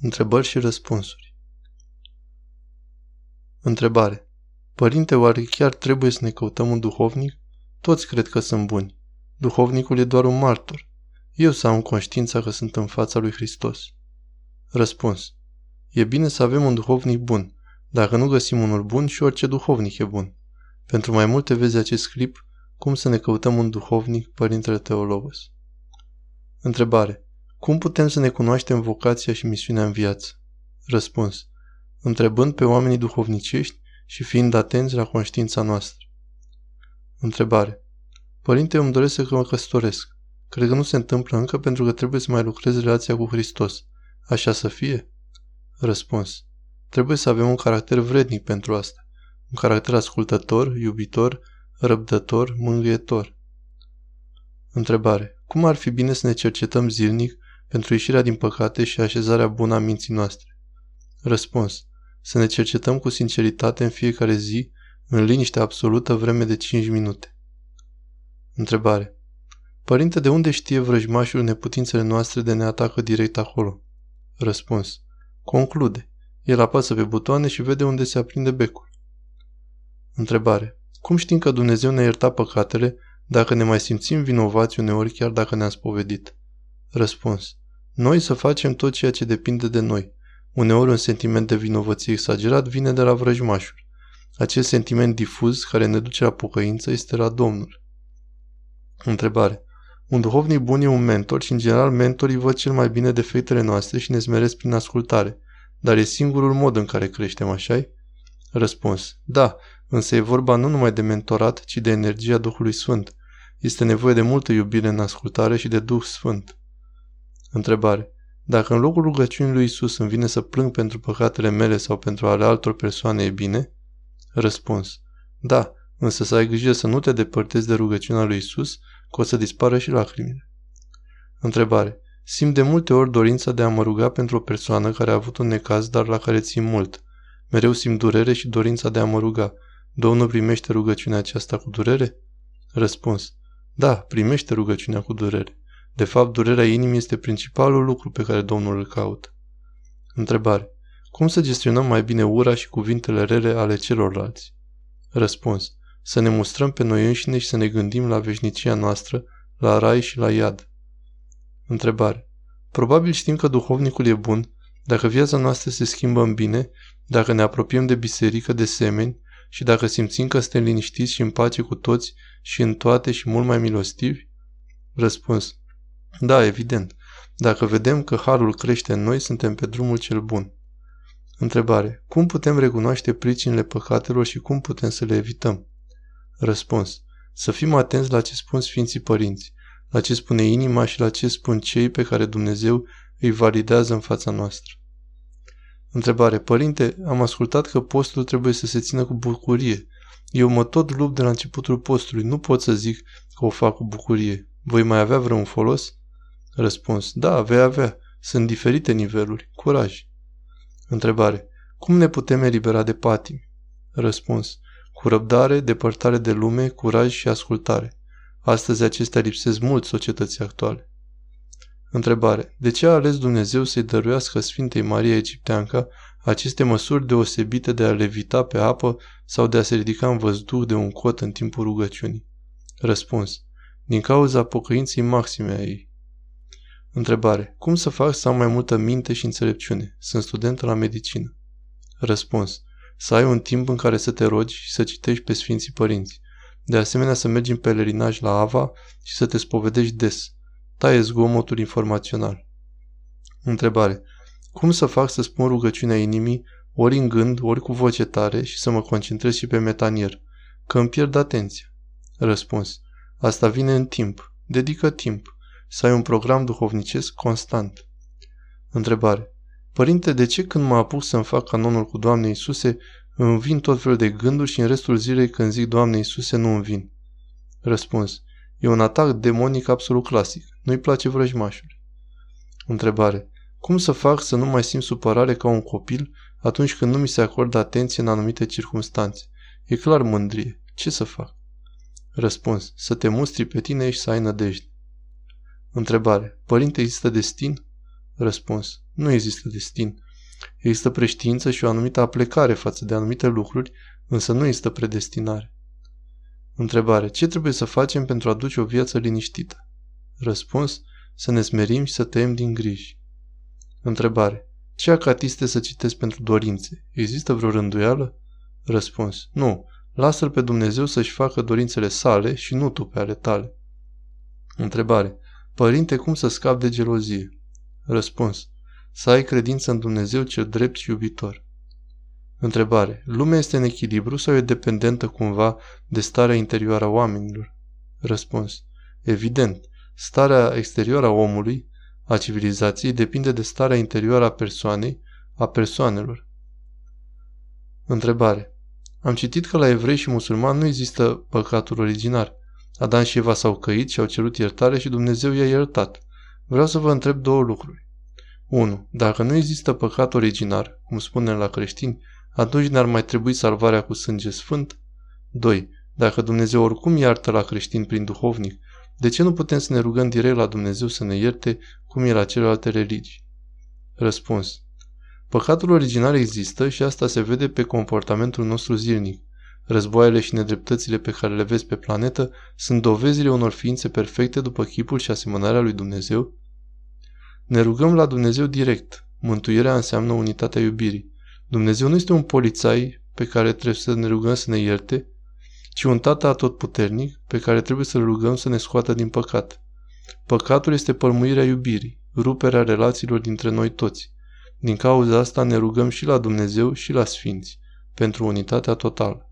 Întrebări și răspunsuri. Întrebare. Părinte, oare chiar trebuie să ne căutăm un duhovnic? Toți cred că sunt buni. Duhovnicul e doar un martor. Eu să am conștiința că sunt în fața lui Hristos. Răspuns. E bine să avem un duhovnic bun. Dacă nu găsim unul bun, și orice duhovnic e bun. Pentru mai multe vezi acest clip, cum să ne căutăm un duhovnic, Părintele Teologos. Întrebare. Cum putem să ne cunoaștem vocația și misiunea în viață? Răspuns. Întrebând pe oamenii duhovnicești și fiind atenți la conștiința noastră. Întrebare. Părinte, îmi doresc să mă căsătoresc. Cred că nu se întâmplă încă pentru că trebuie să mai lucrez relația cu Hristos. Așa să fie? Răspuns. Trebuie să avem un caracter vrednic pentru asta. Un caracter ascultător, iubitor, răbdător, mângâietor. Întrebare. Cum ar fi bine să ne cercetăm zilnic pentru ieșirea din păcate și așezarea bună a minții noastre? Răspuns. Să ne cercetăm cu sinceritate în fiecare zi, în liniște absolută, vreme de 5 minute. Întrebare. Părinte, de unde știe vrăjmașul neputințele noastre de ne atacă direct acolo? Răspuns. Conclude. El apasă pe butoane și vede unde se aprinde becul. Întrebare. Cum știm că Dumnezeu ne ierta păcatele dacă ne mai simțim vinovați uneori chiar dacă ne-am spovedit? Răspuns. Noi să facem tot ceea ce depinde de noi. Uneori un sentiment de vinovăție exagerat vine de la vrăjmașul. Acest sentiment difuz care ne duce la pocăință este la Domnul. Întrebare. Un duhovnic bun e un mentor și în general mentorii văd cel mai bine defectele noastre și ne smeresc prin ascultare. Dar e singurul mod în care creștem, așa Răspuns. Da, însă e vorba nu numai de mentorat, ci de energia Duhului Sfânt. Este nevoie de multă iubire în ascultare și de Duh Sfânt. Întrebare. Dacă în locul rugăciunii lui Isus îmi vine să plâng pentru păcatele mele sau pentru ale altor persoane, e bine? Răspuns. Da, însă să ai grijă să nu te depărtezi de rugăciunea lui Isus, că o să dispară și lacrimile. Întrebare. Simt de multe ori dorința de a mă ruga pentru o persoană care a avut un necaz, dar la care țin mult. Mereu simt durere și dorința de a mă ruga. Domnul primește rugăciunea aceasta cu durere? Răspuns. Da, primește rugăciunea cu durere. De fapt, durerea inimii este principalul lucru pe care Domnul îl caută. Întrebare. Cum să gestionăm mai bine ura și cuvintele rele ale celorlalți? Răspuns. Să ne mustrăm pe noi înșine și să ne gândim la veșnicia noastră, la rai și la iad. Întrebare. Probabil știm că duhovnicul e bun dacă viața noastră se schimbă în bine, dacă ne apropiem de biserică de semeni și dacă simțim că suntem liniștiți și în pace cu toți și în toate și mult mai milostivi? Răspuns. Da, evident. Dacă vedem că harul crește în noi, suntem pe drumul cel bun. Întrebare. Cum putem recunoaște pricinile păcatelor și cum putem să le evităm? Răspuns. Să fim atenți la ce spun Sfinții Părinți, la ce spune inima și la ce spun cei pe care Dumnezeu îi validează în fața noastră. Întrebare. Părinte, am ascultat că postul trebuie să se țină cu bucurie. Eu mă tot lupt de la începutul postului. Nu pot să zic că o fac cu bucurie. Voi mai avea vreun folos? Răspuns. Da, vei avea. Sunt diferite niveluri. Curaj. Întrebare. Cum ne putem elibera de patimi? Răspuns. Cu răbdare, depărtare de lume, curaj și ascultare. Astăzi acestea lipsesc mult societății actuale. Întrebare. De ce a ales Dumnezeu să-i dăruiască Sfintei Maria Egipteanca aceste măsuri deosebite de a levita pe apă sau de a se ridica în văzduh de un cot în timpul rugăciunii? Răspuns. Din cauza pocăinței maxime a ei. Întrebare. Cum să fac să am mai multă minte și înțelepciune? Sunt student la medicină. Răspuns. Să ai un timp în care să te rogi și să citești pe Sfinții Părinți. De asemenea să mergi în pelerinaj la Ava și să te spovedești des. Taie zgomotul informațional. Întrebare. Cum să fac să spun rugăciunea inimii ori în gând, ori cu voce tare și să mă concentrez și pe metanier? Că îmi pierd atenția. Răspuns. Asta vine în timp. Dedică timp. Să ai un program duhovnicesc constant. Întrebare. Părinte, de ce când mă apuc să-mi fac canonul cu Doamne Iisuse, îmi vin tot felul de gânduri și în restul zilei când zic Doamne Iisuse nu îmi vin? Răspuns. E un atac demonic absolut clasic. Nu-i place vrăjmașul. Întrebare. Cum să fac să nu mai simt supărare ca un copil atunci când nu mi se acordă atenție în anumite circunstanțe? E clar mândrie. Ce să fac? Răspuns. Să te mustri pe tine și să ai nădejde. Întrebare. Părinte, există destin? Răspuns. Nu există destin. Există preștiință și o anumită aplecare față de anumite lucruri, însă nu există predestinare. Întrebare. Ce trebuie să facem pentru a duce o viață liniștită? Răspuns. Să ne smerim și să tăiem din griji. Întrebare. Ce acatiste să citesc pentru dorințe? Există vreo rânduială? Răspuns. Nu. Lasă-L pe Dumnezeu să-și facă dorințele sale și nu tu pe ale tale. Întrebare. Părinte, cum să scap de gelozie? Răspuns. Să ai credință în Dumnezeu cel drept și iubitor. Întrebare. Lumea este în echilibru sau e dependentă cumva de starea interioară a oamenilor? Răspuns. Evident. Starea exterioară a omului, a civilizației, depinde de starea interioară a persoanei, a persoanelor. Întrebare. Am citit că la evrei și musulmani nu există păcatul originar. Adam și Eva s-au căit și au cerut iertare și Dumnezeu i-a iertat. Vreau să vă întreb două lucruri. 1. Dacă nu există păcat originar, cum spunem la creștini, atunci n-ar mai trebui salvarea cu sânge sfânt? 2. Dacă Dumnezeu oricum iartă la creștin prin duhovnic, de ce nu putem să ne rugăm direct la Dumnezeu să ne ierte cum e la celelalte religii? Răspuns. Păcatul original există și asta se vede pe comportamentul nostru zilnic. Războaiele și nedreptățile pe care le vezi pe planetă sunt dovezile unor ființe perfecte după chipul și asemănarea lui Dumnezeu? Ne rugăm la Dumnezeu direct. Mântuirea înseamnă unitatea iubirii. Dumnezeu nu este un polițai pe care trebuie să ne rugăm să ne ierte, ci un tată atotputernic pe care trebuie să-l rugăm să ne scoată din păcat. Păcatul este pălmuirea iubirii, ruperea relațiilor dintre noi toți. Din cauza asta ne rugăm și la Dumnezeu și la Sfinți, pentru unitatea totală.